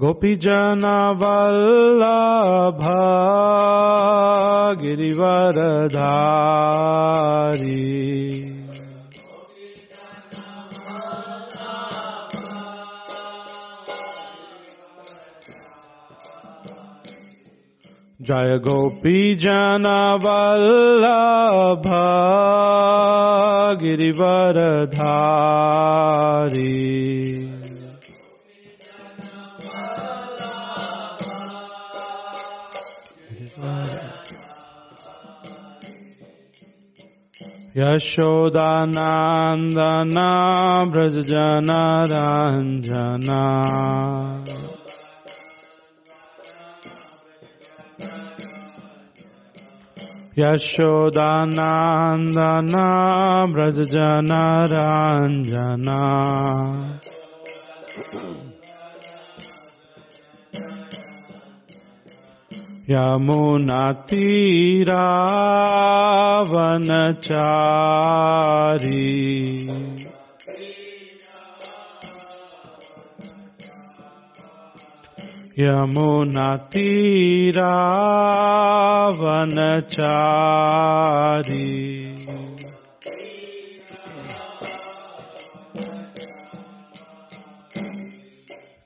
गोपीजनवल्लभ गिरिवरधारी जय गोपीजनवल्लभ गिरिवरधारी यशोदानन्दना व्रजजनरञ्जना यशोदानन्दना व्रजजनरञ्जना यमुनातीरावनचारी यमुनातीरावनचारी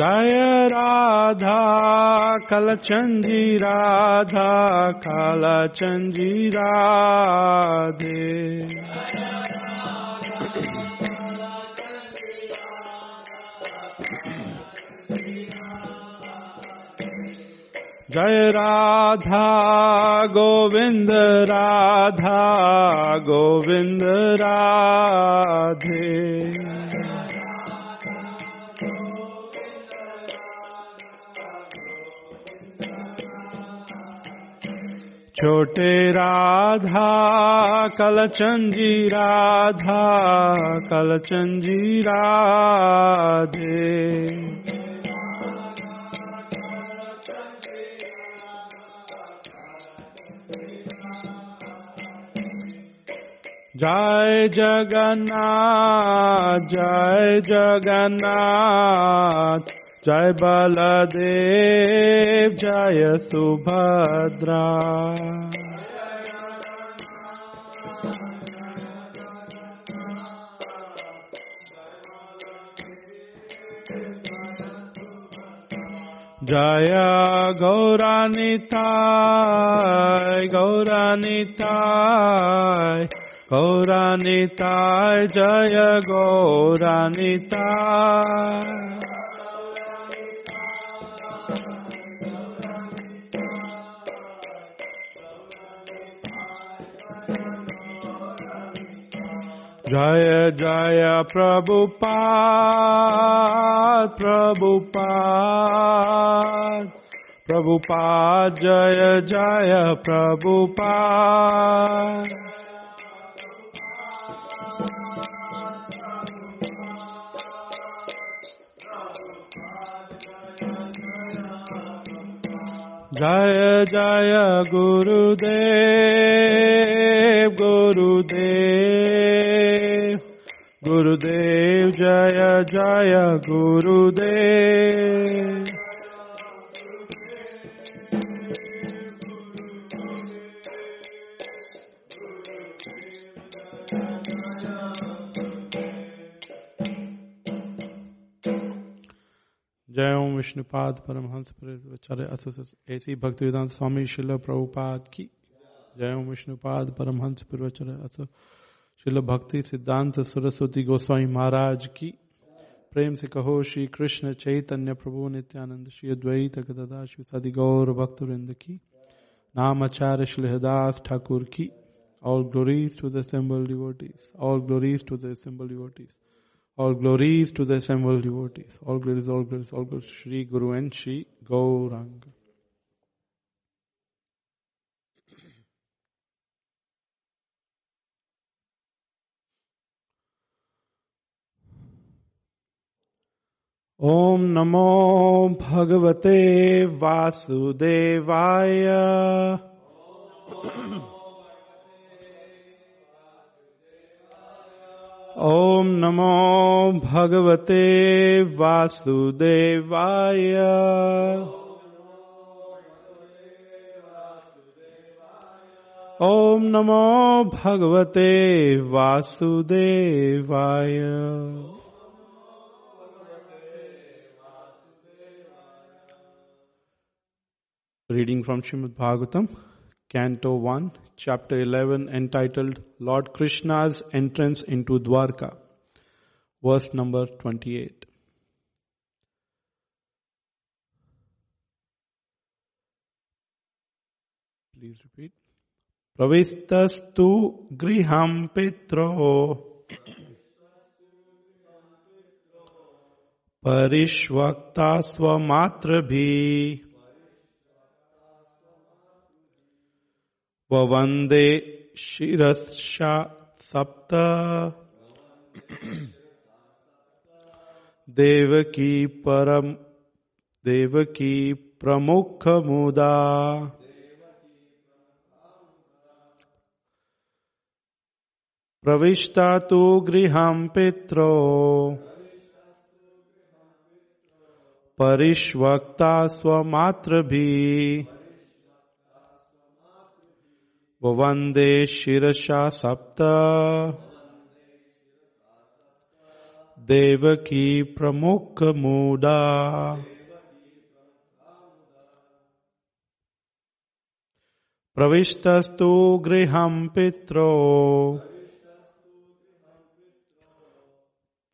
जय राधा कलचंदी राधा कलचंदी राधे। जय राधा गोविंद राधा गोविंद राधे। छोटे राधा कलचंजी राधा कलचंजी राधे। जय जगन्नाथ जय जगन्नाथ। जय बलदेव जय सुभद्रा। जय गौरानिताय गौरानिताय गौरानिताय जय गौरानिताय। जय जय प्रभुपाद प्रभुपाद प्रभुपाद जय जय प्रभुपाद जय जय गुरुदेव गुरुदेव गुरुदेव जय जय गुरुदेव विष्णुपाद परमहंस असुस ऐसी भक्ति वेदांत स्वामी शिल प्रभुपाद की जय ओम विष्णुपाद परमहंस परिचार्य असु शिल भक्ति सिद्धांत सरस्वती गोस्वामी महाराज की प्रेम से कहो श्री कृष्ण चैतन्य प्रभु नित्यानंद श्री अद्वैत गदादा श्री सदि गौर भक्त वृंद की नाम आचार्य श्री हरिदास ठाकुर की All glories to the assembled devotees. All glories to the assembled devotees. All glories to the assembled devotees. All glories, all glories, all glories. Shri Guru and Shri Gauranga. ॐ नमो भगवते वासुदेवाय ओम नमो भगवते वासुदेवाय। ओम नमो भगवते वासुदेवाय। Reading from Srimad Bhagavatam Canto 1, Chapter 11, entitled Lord Krishna's Entrance into Dwarka, verse number 28. Please repeat. Pravistastu griham pitro परिष्वक्ता स्वमात्रभिः ववन्दे शिरसा सप्त। देवकी परम देवकी प्रमुख मुदा। प्रविष्टा तु गृहं पित्रो। परिष्वक्ता स्वमात्रभिः वंदे शिरसा सप्त। देवकी प्रमुख मुदा प्रविष्टस्तु गृहं पित्रो।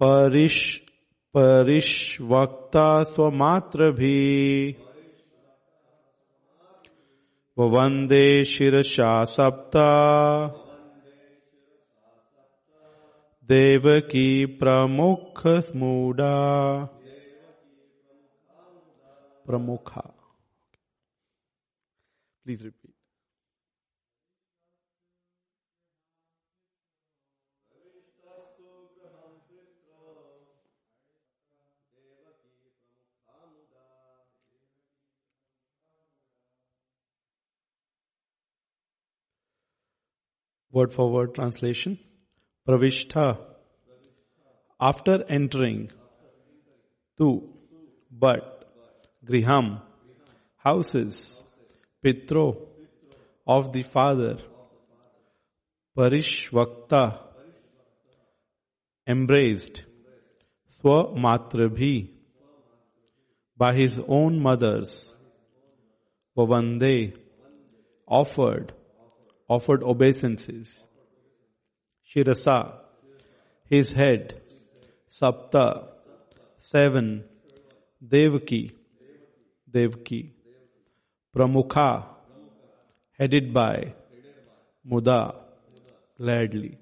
परिष् परिष्वक्ता स्वमात्रभिः। वंदे शिरसा सप्ता। देवकी प्रमुख स्मूडा प्रमुखा। Please repeat Word for word translation. Pravishtha. After entering. Tu. But. Griham. Houses. Pitro. Of the father. Parishvakta. Embraced. Swamatrabhi. By his own mothers. Vavande. Offered offered obeisances. Shirasa, his head. Sapta, seven. Devaki, Devaki. Pramukha, headed by. Muda, gladly.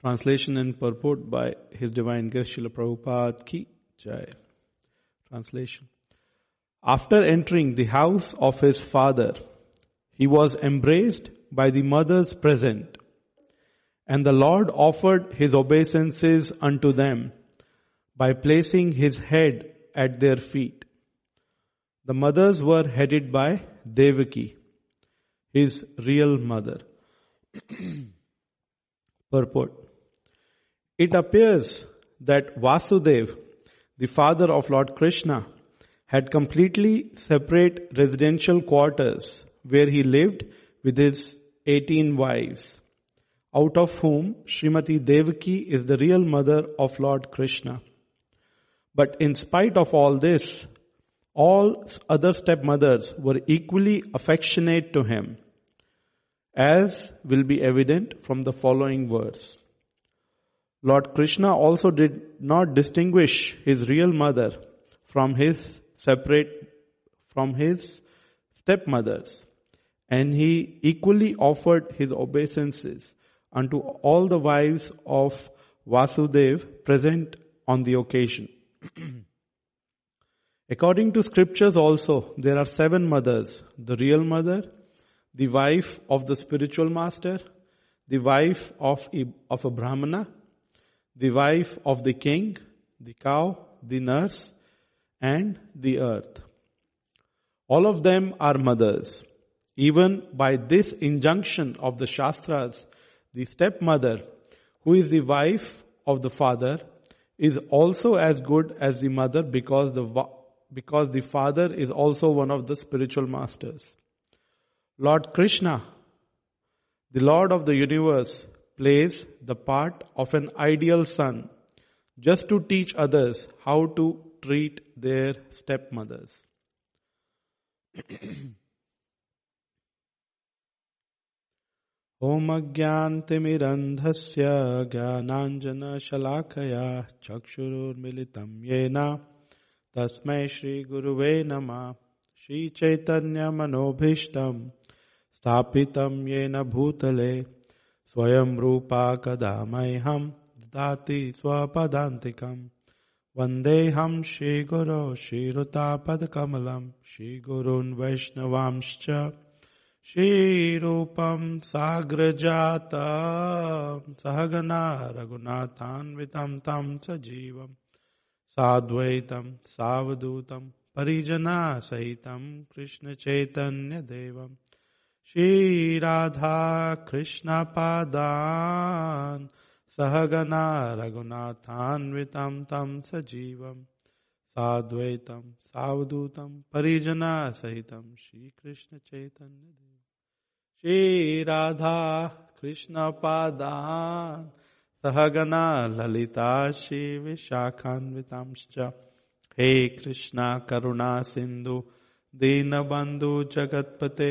Translation and purport by His Divine Grace Srila Prabhupada Ki Jai. Translation. After entering the house of his father, he was embraced by the mothers present. And the Lord offered his obeisances unto them by placing his head at their feet. The mothers were headed by Devaki, his real mother. Purport. It appears that Vasudev, the father of Lord Krishna, had completely separate residential quarters where he lived with his 18 wives, out of whom Srimati Devaki is the real mother of Lord Krishna. But in spite of all this, all other stepmothers were equally affectionate to him, as will be evident from the following verse. Lord Krishna also did not distinguish his real mother from his separate, from his stepmothers and he equally offered his obeisances unto all the wives of Vasudev present on the occasion. According to scriptures also, there are seven mothers. The real mother, the wife of the spiritual master, the wife of of a brahmana, the wife of the king, the cow, the nurse, and the earth. All of them are mothers. Even by this injunction of the Shastras, the stepmother, who is the wife of the father, is also as good as the mother because the, because the father is also one of the spiritual masters. Lord Krishna, the Lord of the universe, plays the part of an ideal son just to teach others how to treat their stepmothers. ओमज्ञान्तिमिरन्धस्य ज्ञानाञ्जनशलाकया चक्षुरुर्मिलितं येन। तस्मै श्रीगुरुवे नमः। श्रीचैतन्यमनोभीष्टम् स्थापितं येन भूतले। स्वयं रूपा कदा मह्यं ददाति स्वपदान्तिकम्। वन्देऽहं श्रीगुरो श्रीरुतापदकमलं। श्रीगुरून् वैष्णवांश्च। क्षीरूपम साग्र जाता सहगना रघुनाथान्वितम तम सजीवम साद्वैतम सावधूतम परिजना सहित कृष्ण चैतन्य देवम कृष्ण सहगना रघुनाथान्वितम तम स साद्वैतम सावधूतम परिजना सहित श्री श्री राधा कृष्ण पादान, सहगना ललिता श्री विशाखान्वितांश्च हे कृष्णा करुणा सिंधु, दीनबंधु जगतपते,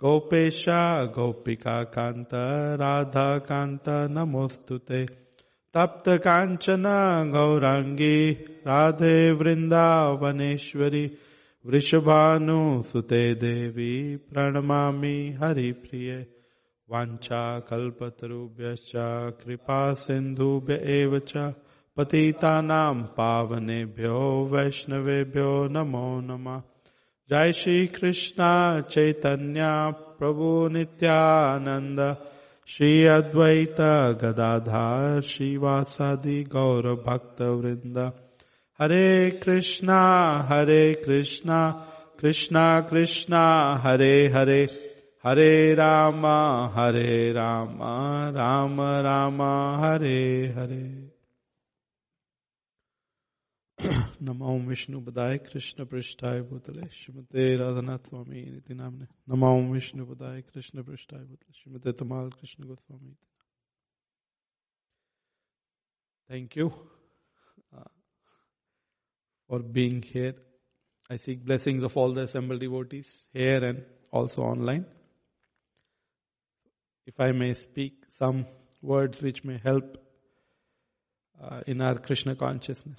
गोपेशा, गोपिका कांत राधा कांत नमोस्तुते। तप्त कांचन गौरांगी राधे वृंदावनेश्वरी वृषभानुसुते देवी, प्रणमामि हरिप्रिये। वाञ्छाकल्पतरुभ्यश्च कृपा सिन्धुभ्य एव च। पतितानां पावनेभ्यो, वैष्णवेभ्यो नमो नमः। जय श्री कृष्ण चैतन्य, प्रभु नित्यानंद श्री अद्वैत गदाधार, श्रीवासादि गौर भक्त वृंद हरे कृष्णा हरे कृष्णा कृष्णा कृष्णा हरे हरे हरे राम हरे राम राम राम हरे हरे। नमो विष्णु पदाय कृष्ण पृष्ठाय भूतले श्रीमते राधानाथ स्वामी नीति नाम ने नमो विष्णु पदाय कृष्ण पृष्ठाय भूतले श्रीमते Tamal Krishna Goswami. Thank uh, for being here. I seek blessings of all the assembled devotees here and also online. If I may speak some words which may help uh, in our Krishna consciousness.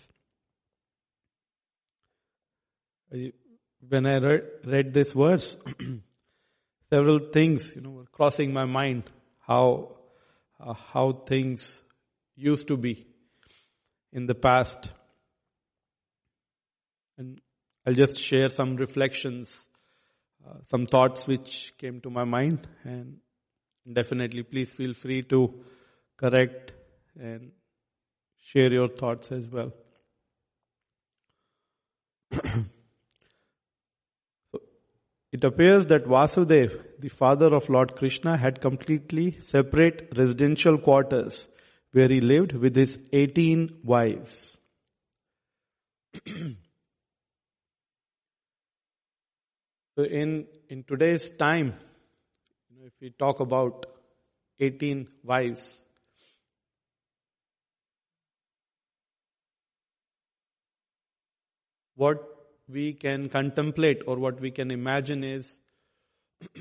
when I read, read this verse, several things, you know, were crossing my mind. How uh, how things used to be in the past, and I'll just share some reflections, uh, some thoughts which came to my mind, and definitely, please feel free to correct and share your thoughts as well. It appears that Vasudev, the father of Lord Krishna, had completely separate residential quarters where he lived with his 18 wives. so in, in today's time, you know, if we talk about 18 wives, what we can contemplate or what we can imagine is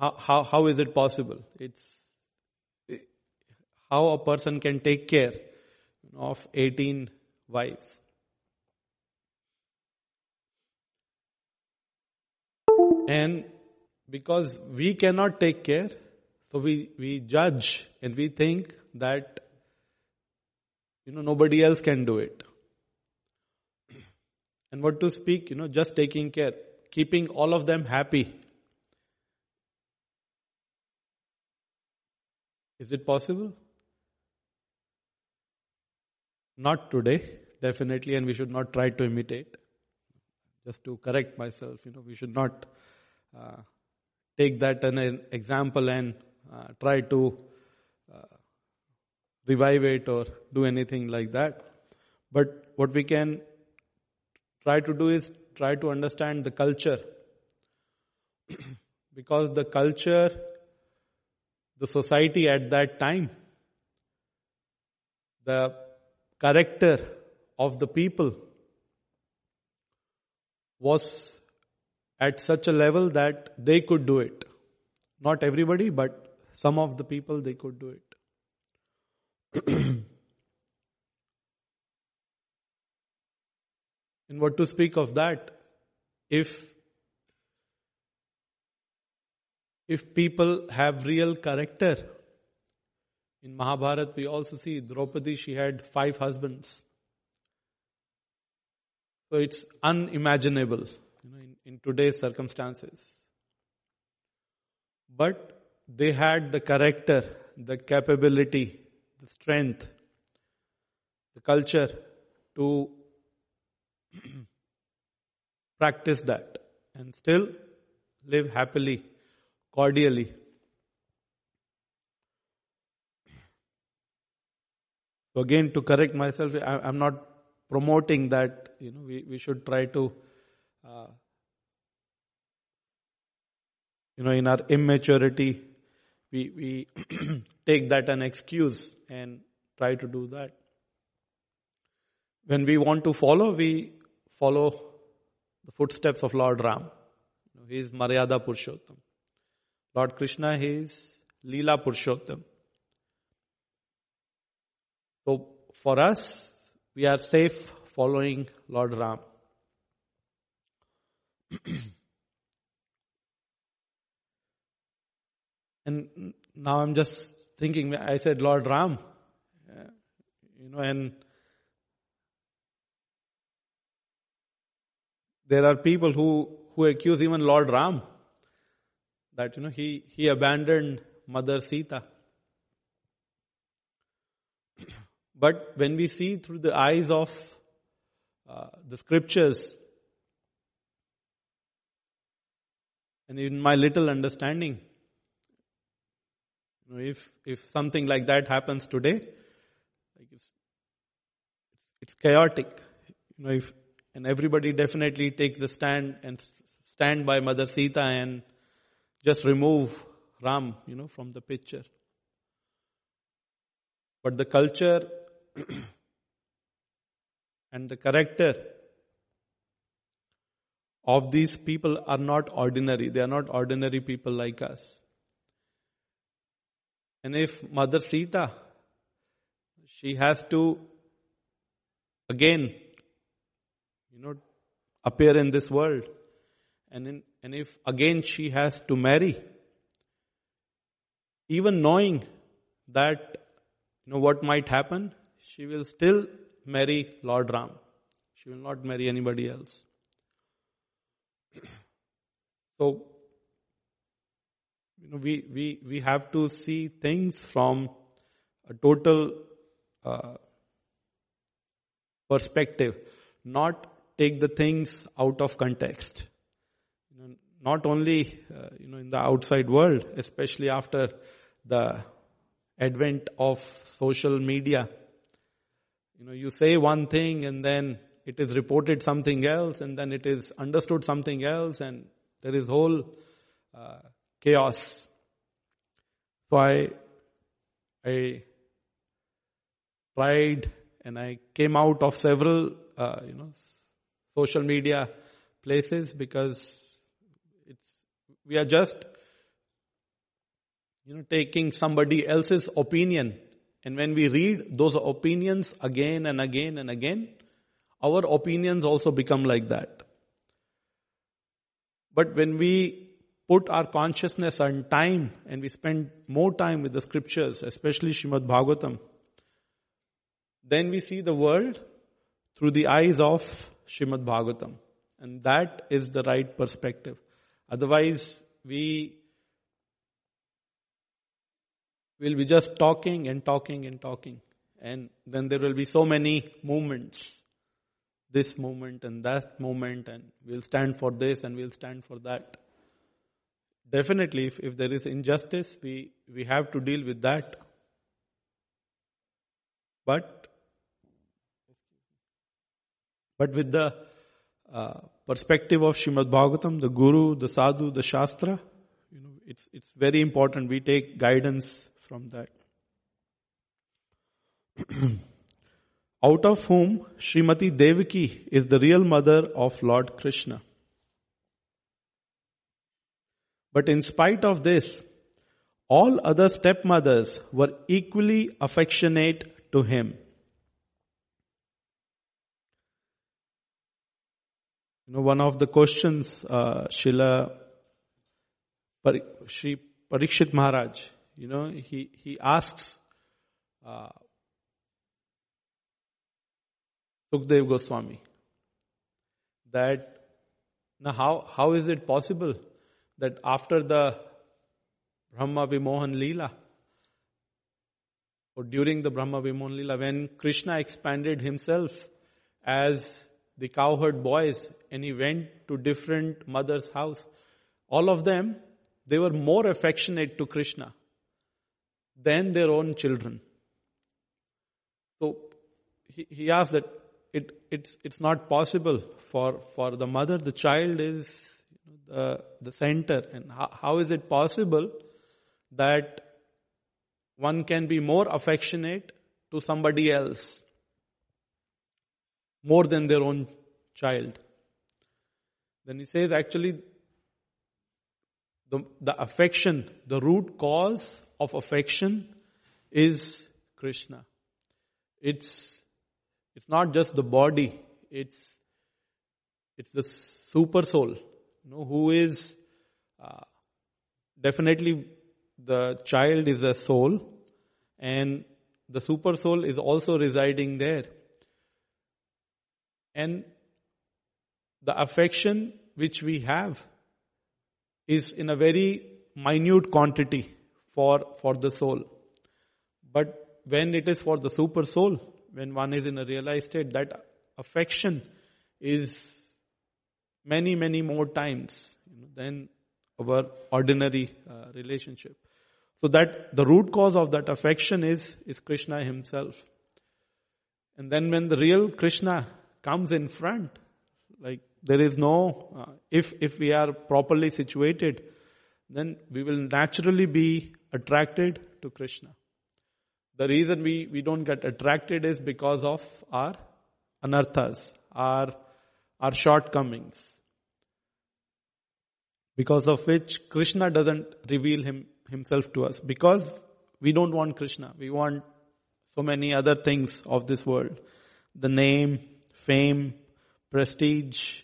how, how, how is it possible? It's how a person can take care of 18 wives. And because we cannot take care, so we, we judge and we think that, you know, nobody else can do it. And what to speak, you know, just taking care, keeping all of them happy. Is it possible? Not today, definitely, and we should not try to imitate. Just to correct myself, you know, we should not uh, take that as an example and uh, try to uh, revive it or do anything like that. But what we can try to do is try to understand the culture. because the culture, the society at that time, the character of the people was at such a level that they could do it. Not everybody, but some of the people they could do it. And what to speak of that? If if people have real character, in Mahabharata we also see Draupadi, she had five husbands. So it's unimaginable you know, in, in today's circumstances. But they had the character, the capability, the strength, the culture to practice that and still live happily, cordially. Again, to correct myself, I, am not promoting that. You know, we, we should try to, uh, you know, in our immaturity, we we take that an excuse and try to do that. When we want to follow, we follow the footsteps of Lord Ram. He is Maryada Purushottam. Lord Krishna, he is Leela Purushottam. So for us, we are safe following Lord Ram. and now I'm just thinking, I said Lord Ram, you know, and there are people who, who accuse even Lord Ram that, you know, he, he abandoned Mother Sita. But when we see through the eyes of uh, the scriptures, and in my little understanding, you know, if if something like that happens today, like it's, it's chaotic. You know, if and everybody definitely takes the stand and stand by Mother Sita and just remove Ram, you know, from the picture. But the culture and the character of these people are not ordinary. They are not ordinary people like us. And if Mother Sita, she has to again, you know, appear in this world. And, in, and if again she has to marry, even knowing that, you know, what might happen, she will still marry Lord Ram. She will not marry anybody else. So, you know, we, we, we have to see things from a total uh, perspective, not take the things out of context. You know, not only uh, you know in the outside world, especially after the advent of social media, you know, you say one thing and then it is reported something else and then it is understood something else and there is whole uh, chaos. So I, I tried and I came out of several, uh, you know, social media places because it's, we are just, you know, taking somebody else's opinion and when we read those opinions again and again and again, our opinions also become like that. But when we put our consciousness on time and we spend more time with the scriptures, especially Shrimad Bhagavatam, then we see the world through the eyes of Shrimad Bhagavatam. And that is the right perspective. Otherwise, we will be just talking and talking and talking. And then there will be so many movements. This movement and that movement and we'll stand for this and we'll stand for that. Definitely, if, if there is injustice, we, we have to deal with that. But, but with the uh, perspective of Shrimad Bhagavatam, the Guru, the Sadhu, the Shastra, you know, it's, it's very important we take guidance from that. Out of whom Srimati Devaki is the real mother of Lord Krishna. But in spite of this, all other stepmothers were equally affectionate to him. You know, one of the questions uh, Shila Shri Parikshit Maharaj you know, he, he asks uh, Sukdev Goswami, that now how, how is it possible that after the Brahma Vimohan Leela, or during the Brahma Vimohan Leela, when Krishna expanded himself as the cowherd boys and he went to different mothers' house, all of them, they were more affectionate to Krishna than their own children. So he, he asked that it's, it's not possible for, for the mother, the child is the, the center. And how, how is it possible that one can be more affectionate to somebody else more than their own child? Then he says actually the, the affection, the root cause of affection is Krishna. It's, it's not just the body, it's, it's the super soul, you know, who is uh, definitely the child is a soul and the super soul is also residing there. And the affection which we have is in a very minute quantity for, for the soul. But when it is for the super soul, when one is in a realized state, that affection is many, many more times than our ordinary uh, relationship. So that the root cause of that affection is, is Krishna himself. And then when the real Krishna comes in front, like there is no, uh, if, if we are properly situated, then we will naturally be attracted to Krishna. The reason we, we don't get attracted is because of our anarthas, our, our shortcomings. Because of which Krishna doesn't reveal him, himself to us. Because we don't want Krishna. We want so many other things of this world. The name, fame, prestige,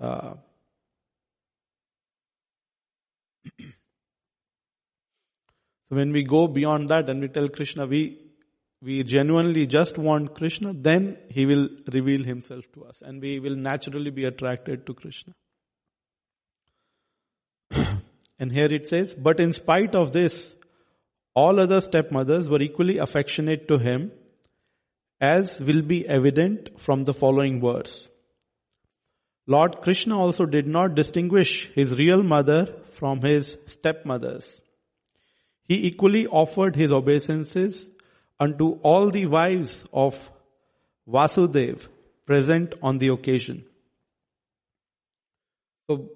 uh, When we go beyond that and we tell Krishna we we genuinely just want Krishna, then he will reveal himself to us and we will naturally be attracted to Krishna. and here it says, but in spite of this, all other stepmothers were equally affectionate to him, as will be evident from the following verse. Lord Krishna also did not distinguish his real mother from his stepmothers. He equally offered his obeisances unto all the wives of Vasudev present on the occasion. So,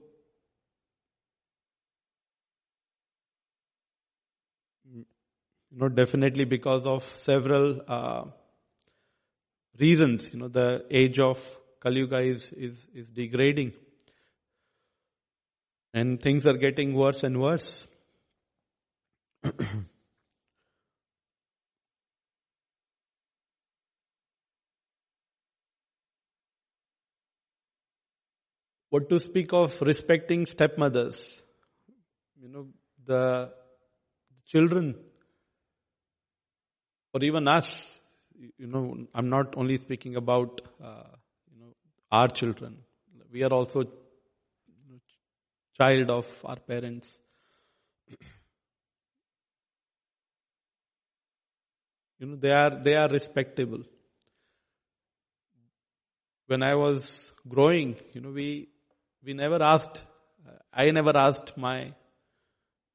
you know, definitely because of several uh, reasons, you know, the age of Kali Yuga is, is, is degrading. And things are getting worse and worse. what to speak of respecting stepmothers? You know, the children, or even us, you know, I'm not only speaking about, uh, you know, our children. We are also child of our parents. You know, they are, they are respectable. When I was growing, you know, we, we never asked, uh, I never asked my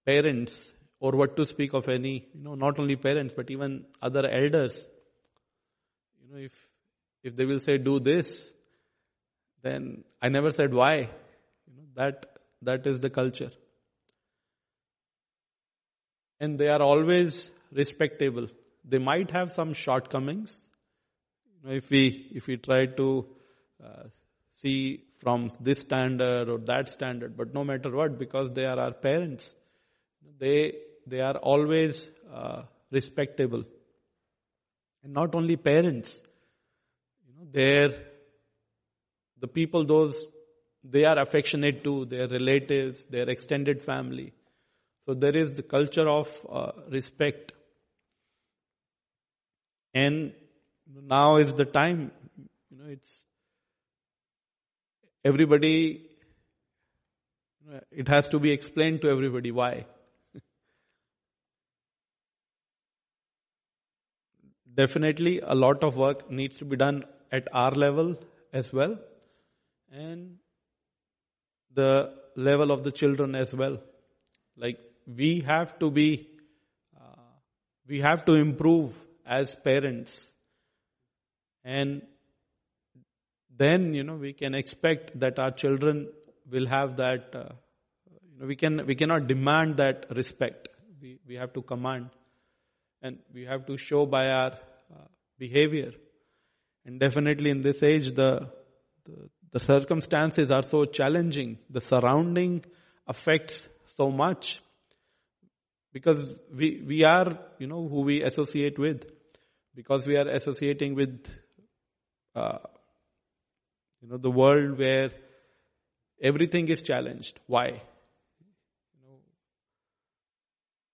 parents or what to speak of any, you know, not only parents, but even other elders. You know, if, if they will say do this, then I never said why. You know, that, that is the culture. And they are always respectable. They might have some shortcomings. If we if we try to uh, see from this standard or that standard, but no matter what, because they are our parents, they they are always uh, respectable, and not only parents. You know, they're the people those they are affectionate to their relatives, their extended family. So there is the culture of uh, respect and now is the time, you know, it's, everybody, it has to be explained to everybody why. Definitely, a lot of work needs to be done at our level as well, and the level of the children as well. Like, we have to be, uh, we have to improve as parents. And then, you know, we can expect that our children will have that, uh, you know, we can, we cannot demand that respect. We, we have to command. And we have to show by our uh, behavior. And definitely in this age, the, the, the circumstances are so challenging. The surrounding affects so much because we, we are, you know, who we associate with. Because we are associating with, uh, you know, the world where everything is challenged. Why?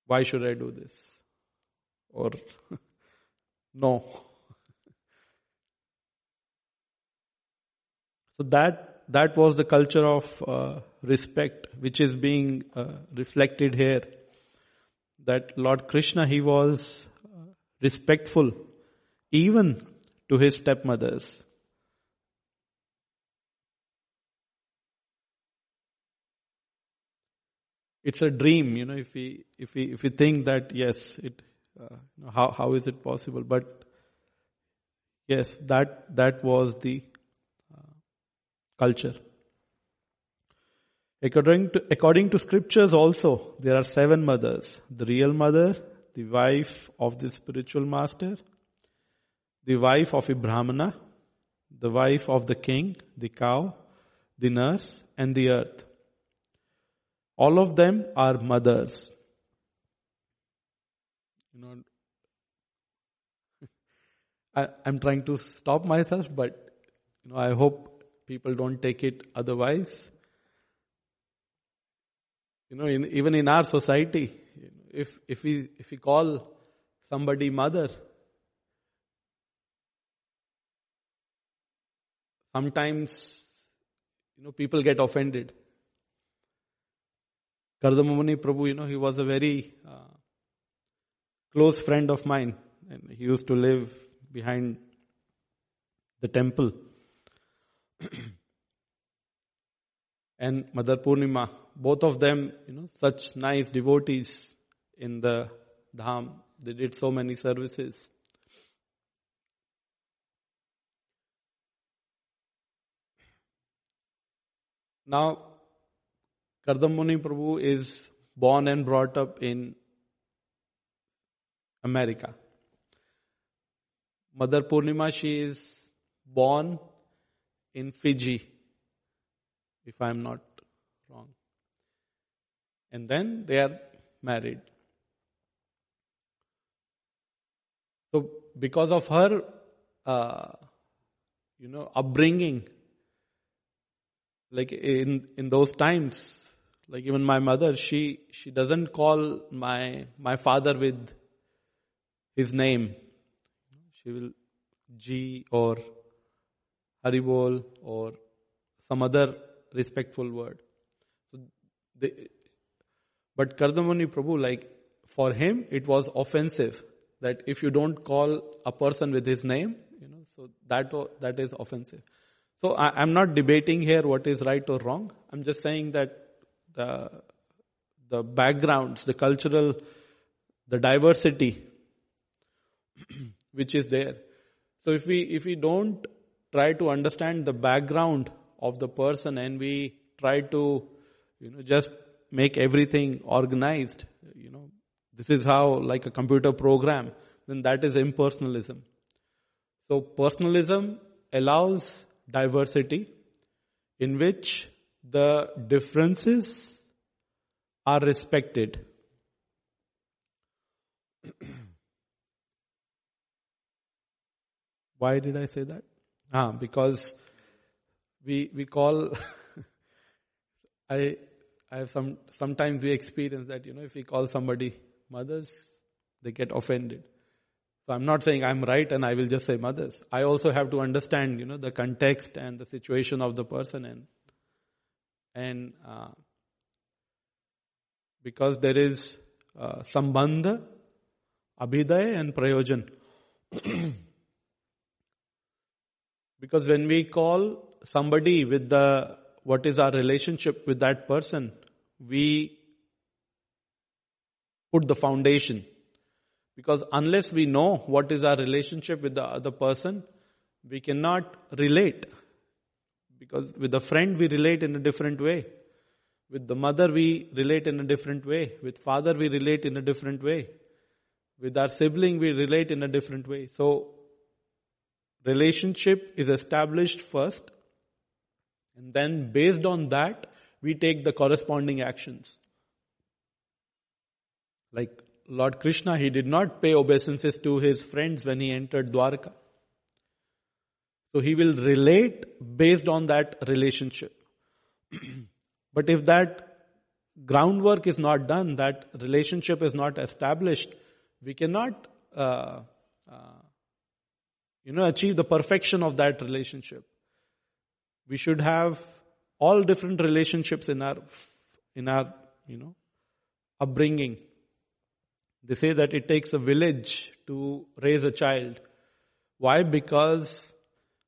Why should I do this? Or, no. So that, that was the culture of uh, respect which is being uh, reflected here that Lord Krishna, he was uh, respectful even to his stepmothers. It's a dream, you know, if we, if we, if we think that, yes, it, uh, how, how is it possible? But yes, that, that was the uh, culture. According to, according to scriptures also, there are seven mothers. The real mother, the wife of the spiritual master, the wife of a brahmana, the wife of the king, the cow, the nurse, and the earth. All of them are mothers. You know, I, I'm trying to stop myself, but you know, I hope people don't take it otherwise. You know, in, even in our society, if, if, we, if we call somebody mother, sometimes, you know, people get offended. Kardamamuni Prabhu, you know, he was a very uh, close friend of mine. And he used to live behind the temple. and Mother Purnima, both of them, you know, such nice devotees in the dham. They did so many services. Now, Kardamuni Prabhu is born and brought up in America. Mother Purnima, she is born in Fiji, if I'm not. And then they are married. So, because of her, uh, you know, upbringing, like in in those times, like even my mother, she she doesn't call my my father with his name. She will G or Haribol or some other respectful word. So the, but Kardamani Prabhu, like, for him, it was offensive that if you don't call a person with his name, you know, so that, that is offensive. So I, am not debating here what is right or wrong. I'm just saying that the, the backgrounds, the cultural, the diversity, which is there. So if we, if we don't try to understand the background of the person and we try to, you know, just make everything organized, you know, this is how like a computer program, then that is impersonalism. So personalism allows diversity in which the differences are respected. Why did I say that? Ah, because we we call I I have some, sometimes we experience that, you know, if we call somebody mothers, they get offended. So I'm not saying I'm right and I will just say mothers. I also have to understand, you know, the context and the situation of the person and and uh, because there is uh, sambandha, abhidheya and prayojan. because when we call somebody with the what is our relationship with that person, we put the foundation. Because unless we know what is our relationship with the other person, we cannot relate. Because with a friend we relate in a different way. With the mother we relate in a different way. With father we relate in a different way. With our sibling we relate in a different way. So, relationship is established first. And then based on that, we take the corresponding actions. Like Lord Krishna, he did not pay obeisances to his friends when he entered Dwarka. So he will relate based on that relationship. but if that groundwork is not done, that relationship is not established, we cannot, uh, uh, you know, achieve the perfection of that relationship. We should have all different relationships in our, in our, you know, upbringing. They say that it takes a village to raise a child. Why? Because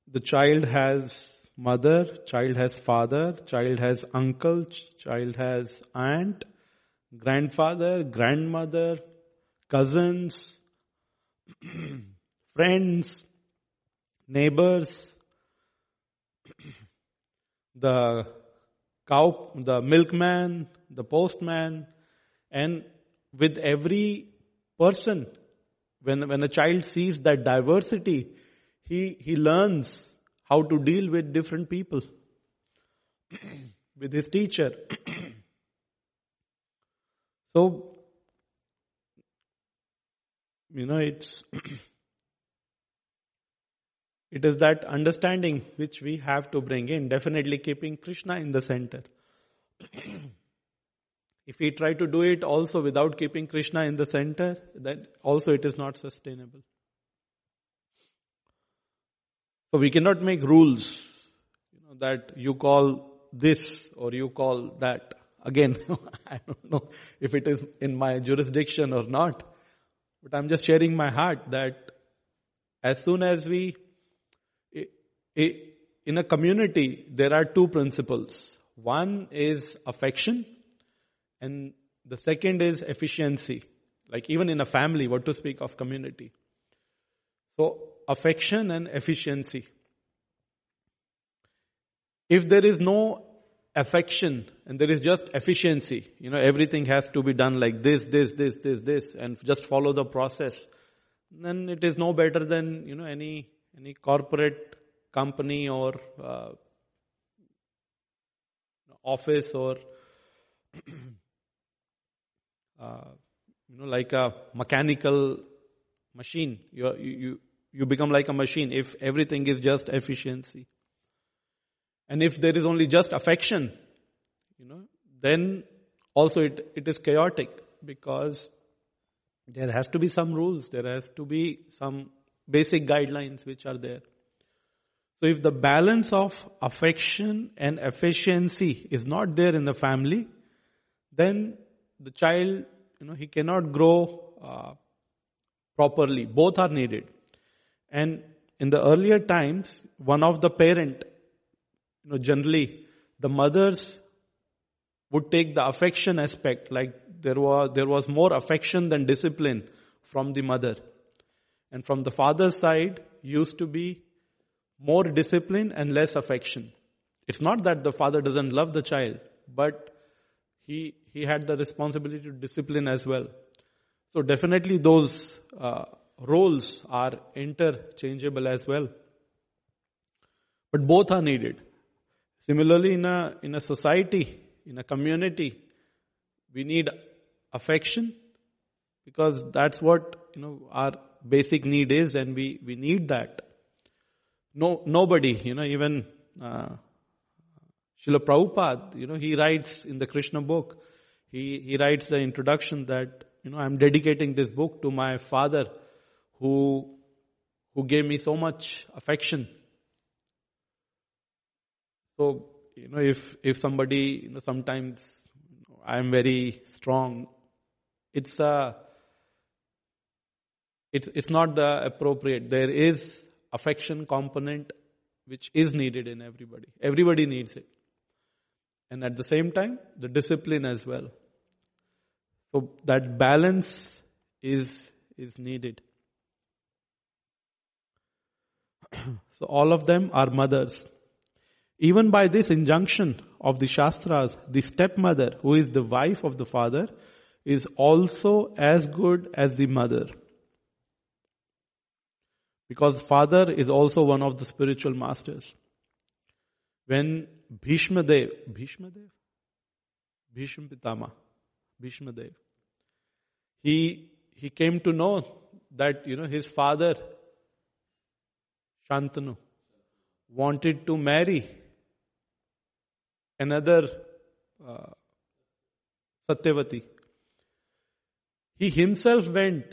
the child has mother, child has father, child has uncle, child has aunt, grandfather, grandmother, cousins, friends, neighbors, the cow, the milkman, the postman, and with every person, when, when a child sees that diversity, he, he learns how to deal with different people, with his teacher. so, you know, it's, it is that understanding which we have to bring in, definitely keeping Krishna in the center. If we try to do it also without keeping Krishna in the center, then also it is not sustainable. So we cannot make rules, you know, that you call this or you call that. Again, I don't know if it is in my jurisdiction or not, but I'm just sharing my heart that as soon as we, in a community, there are two principles. One is affection and the second is efficiency. Like even in a family, what to speak of community. So affection and efficiency. If there is no affection and there is just efficiency, you know, everything has to be done like this, this, this, this, this, and just follow the process, then it is no better than, you know, any, any corporate company or uh, office or uh, you know, like a mechanical machine. You, you, you become like a machine if everything is just efficiency. And if there is only just affection, you know, then also it, it is chaotic because there has to be some rules, there has to be some basic guidelines which are there. So if the balance of affection and efficiency is not there in the family, then the child, you know, he cannot grow uh, properly. Both are needed. And in the earlier times, one of the parent, you know, generally the mothers would take the affection aspect, like there was, there was more affection than discipline from the mother. And from the father's side, used to be more discipline and less affection. It's not that the father doesn't love the child, but he, he had the responsibility to discipline as well. So definitely those uh, roles are interchangeable as well. But both are needed. Similarly, in a, in a society, in a community, we need affection because that's what, you know, our basic need is and we, we need that. No, nobody, you know, even uh, Srila Prabhupada, you know, he writes in the Krishna book, he, he writes the introduction that, you know, I'm dedicating this book to my father who, who gave me so much affection. So, you know, if, if somebody, you know, sometimes I'm very strong, it's a, it's, it's not the appropriate. There is affection component which is needed in everybody. Everybody needs it. And at the same time, the discipline as well. So that balance is, is needed. so all of them are mothers. Even by this injunction of the Shastras, the stepmother, who is the wife of the father, is also as good as the mother. Because father is also one of the spiritual masters. When Bhishma Dev, Bhishma Dev? Bhishma Pitama, Bhishma Dev, he, he came to know that, you know, his father, Shantanu, wanted to marry another uh, Satyavati. He himself went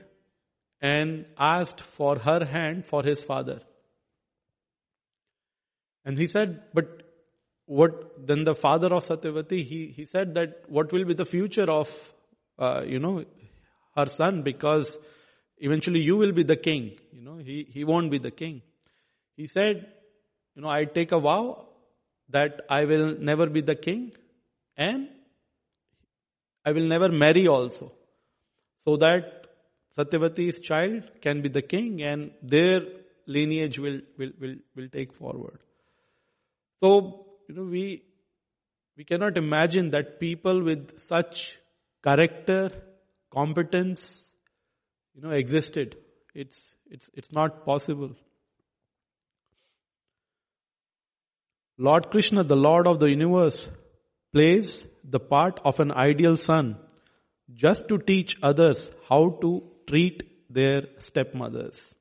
and asked for her hand for his father. And he said, but what, then the father of Satyavati, he, he said that what will be the future of, uh, you know, her son because eventually you will be the king. You know, he, he won't be the king. He said, you know, I take a vow that I will never be the king and I will never marry also. So that Satyavati's child can be the king and their lineage will, will, will, will take forward. So, you know, we, we cannot imagine that people with such character, competence, you know, existed. It's, it's, it's not possible. Lord Krishna, the Lord of the universe, plays the part of an ideal son just to teach others how to treat their stepmothers.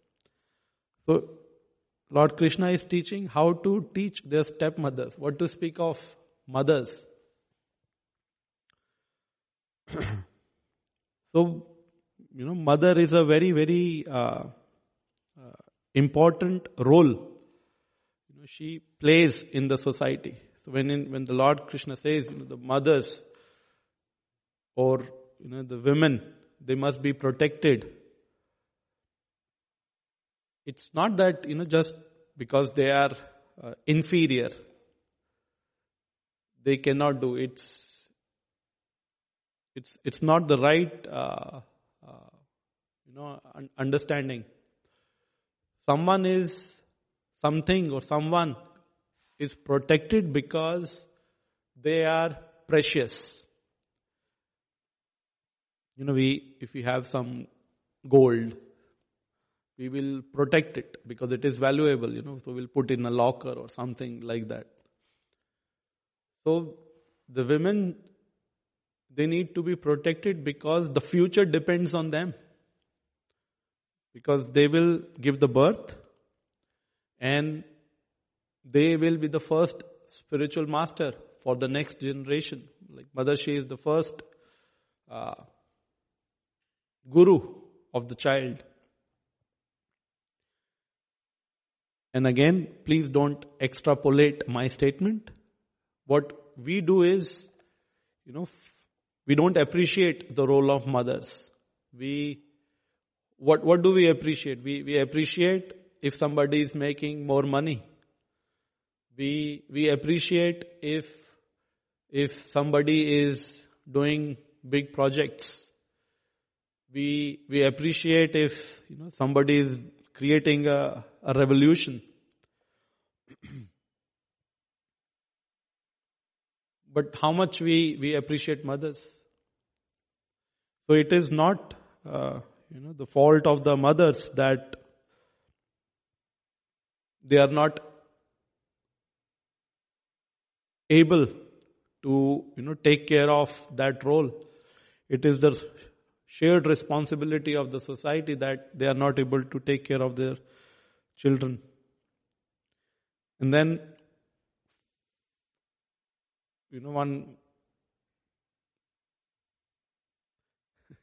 So, Lord Krishna is teaching how to teach their stepmothers, what to speak of mothers. so, you know, mother is a very, very uh, uh, important role she plays in the society. So when in, when the Lord Krishna says, you know, the mothers or you know the women, they must be protected. It's not that you know just because they are uh, inferior, they cannot do it. It's it's not the right uh, uh, you know understanding. Someone is something or someone is protected because they are precious. You know, we, if we have some gold, we will protect it because it is valuable, you know, so we'll put in a locker or something like that. So the women, they need to be protected because the future depends on them. Because they will give the birth and they will be the first spiritual master for the next generation. Like Mother, she is the first uh, guru of the child. And again, please don't extrapolate my statement. What we do is, you know, we don't appreciate the role of mothers. We, what, what do we appreciate? We, we appreciate if somebody is making more money. We, we appreciate if, if somebody is doing big projects. We, we appreciate if, you know, somebody is creating a, a revolution. but how much we, we appreciate mothers. So it is not, uh, you know, the fault of the mothers that they are not able to you know take care of that role it is the shared responsibility of the society that they are not able to take care of their children. And then you know one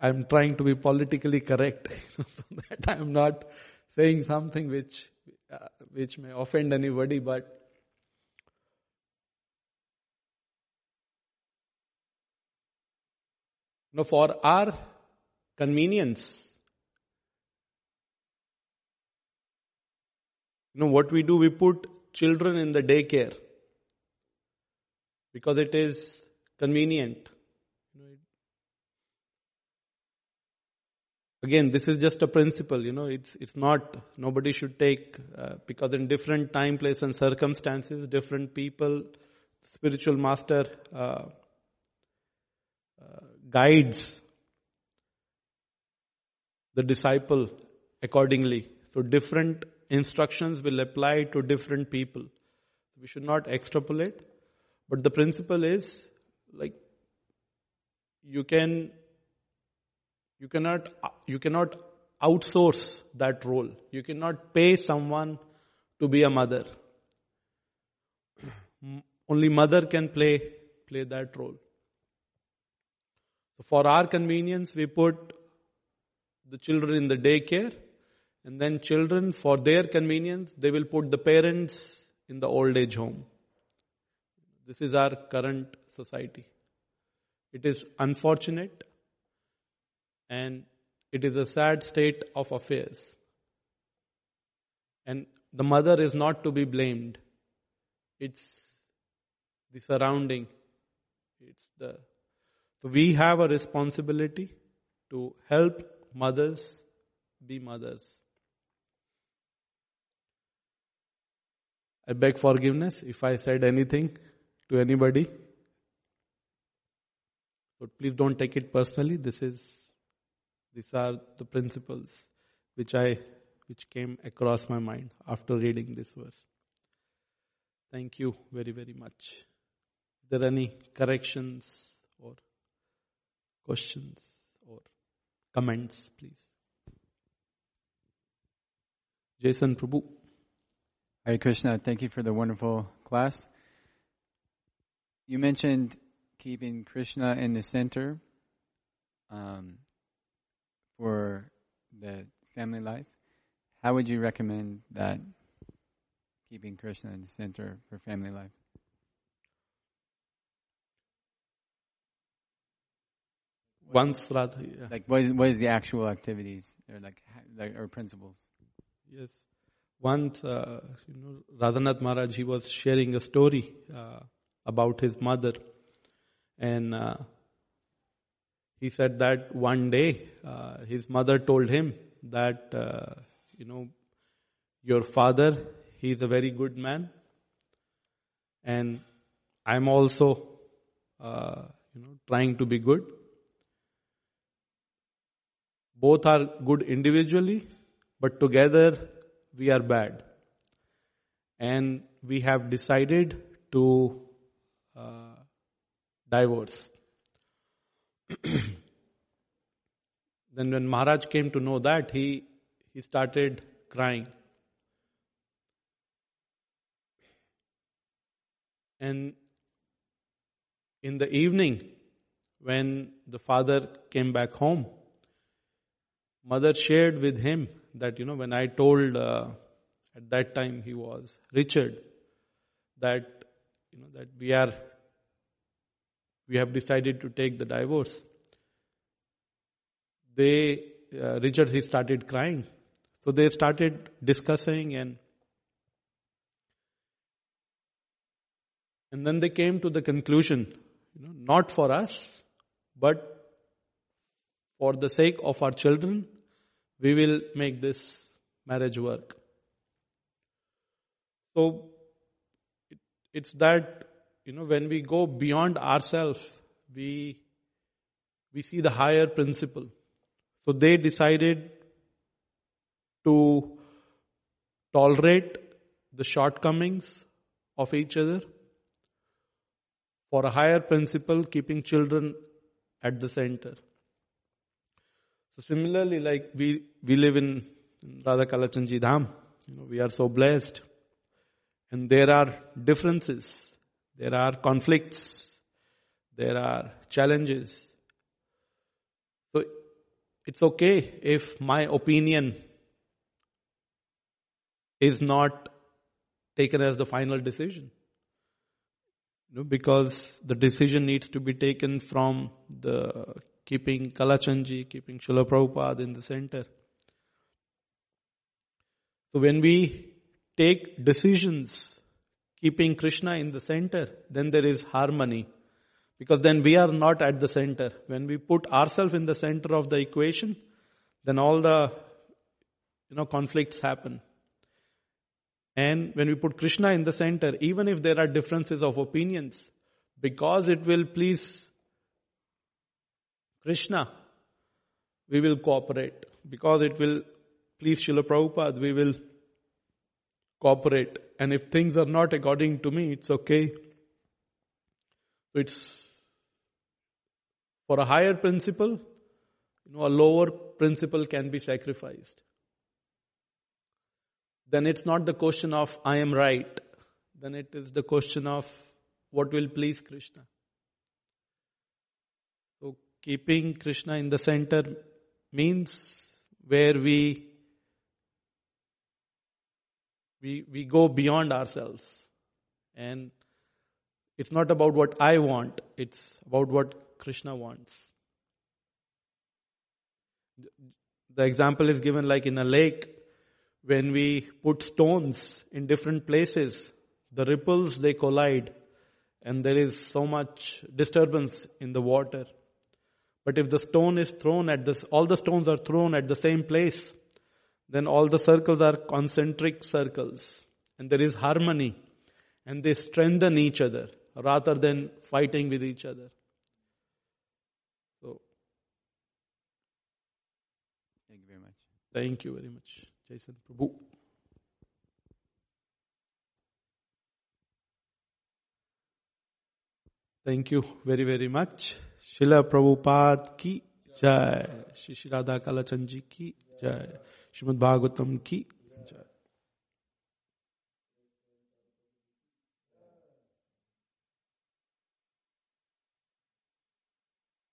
i'm trying to be politically correct so that i'm not saying something which, uh, which may offend anybody, but You know, for our convenience, you know, what we do, we put children in the daycare because it is convenient. Again, this is just a principle, you know, it's, it's not, nobody should take, uh, because in different time, place and circumstances, different people, spiritual master uh, uh, guides the disciple accordingly. So different instructions will apply to different people. We should not extrapolate, but the principle is like you can you cannot, you cannot outsource that role. You cannot pay someone to be a mother. Only mother can play, play that role. So for our convenience, we put the children in the daycare and then children, for their convenience, they will put the parents in the old age home. This is our current society. It is unfortunate and it is a sad state of affairs. And the mother is not to be blamed. It's the surrounding. It's the, we have a responsibility to help mothers be mothers. I beg forgiveness if I said anything to anybody. But please don't take it personally. This is these are the principles which I which came across my mind after reading this verse. Thank you very, very much. Are there any corrections or questions or comments, please? Jason Prabhu. Hare Krishna, thank you for the wonderful class. You mentioned keeping Krishna in the center. Um, for the family life, how would you recommend that keeping Krishna in the center for family life? Once Radha, yeah. like what is what is the actual activities or like like or principles? Yes, once uh, you know Radhanath Maharaj he was sharing a story uh, about his mother, and uh, he said that one day uh, his mother told him that, uh, you know, your father, he is a very good man, and I'm also, uh, you know, trying to be good. Both are good individually, but together we are bad. And we have decided to uh, divorce. then when Maharaj came to know that, he, he started crying. And in the evening, when the father came back home, mother shared with him that, you know, when I told, uh, at that time he was Richard, that, you know, that we are we have decided to take the divorce. They, uh, Richard, he started crying. So they started discussing and and then they came to the conclusion, you know, not for us, but for the sake of our children, we will make this marriage work. So it, it's that you know, when we go beyond ourselves, we, we see the higher principle. So they decided to tolerate the shortcomings of each other for a higher principle, keeping children at the center. So similarly, like we, we live in Radha Kalachandji Dham, you know, we are so blessed. And there are differences there are conflicts. There are challenges. So it's okay if my opinion is not taken as the final decision. You know, because the decision needs to be taken from the keeping Kalachandji, keeping Srila Prabhupada in the center. So when we take decisions keeping Krishna in the center, then there is harmony. Because then we are not at the center. When we put ourselves in the center of the equation, then all the you know conflicts happen. And when we put Krishna in the center, even if there are differences of opinions, because it will please Krishna, we will cooperate. Because it will please Srila Prabhupada, we will cooperate. And if things are not according to me, it's okay. It's for a higher principle, you know, a lower principle can be sacrificed. Then it's not the question of I am right. Then it is the question of what will please Krishna. Keeping Krishna in the center means where we we, we go beyond ourselves. And it's not about what I want, it's about what Krishna wants. The example is given like in a lake, when we put stones in different places, the ripples they collide and there is so much disturbance in the water. But if the stone is thrown at this, all the stones are thrown at the same place, then all the circles are concentric circles and there is harmony and they strengthen each other rather than fighting with each other. So, Thank you very much. thank you very much, Jason Prabhu. Thank you very, very much. शिला प्रभुपाद की जय। श्री श्री राधा कालाचंद जी की जय। श्रीमद भागवतम की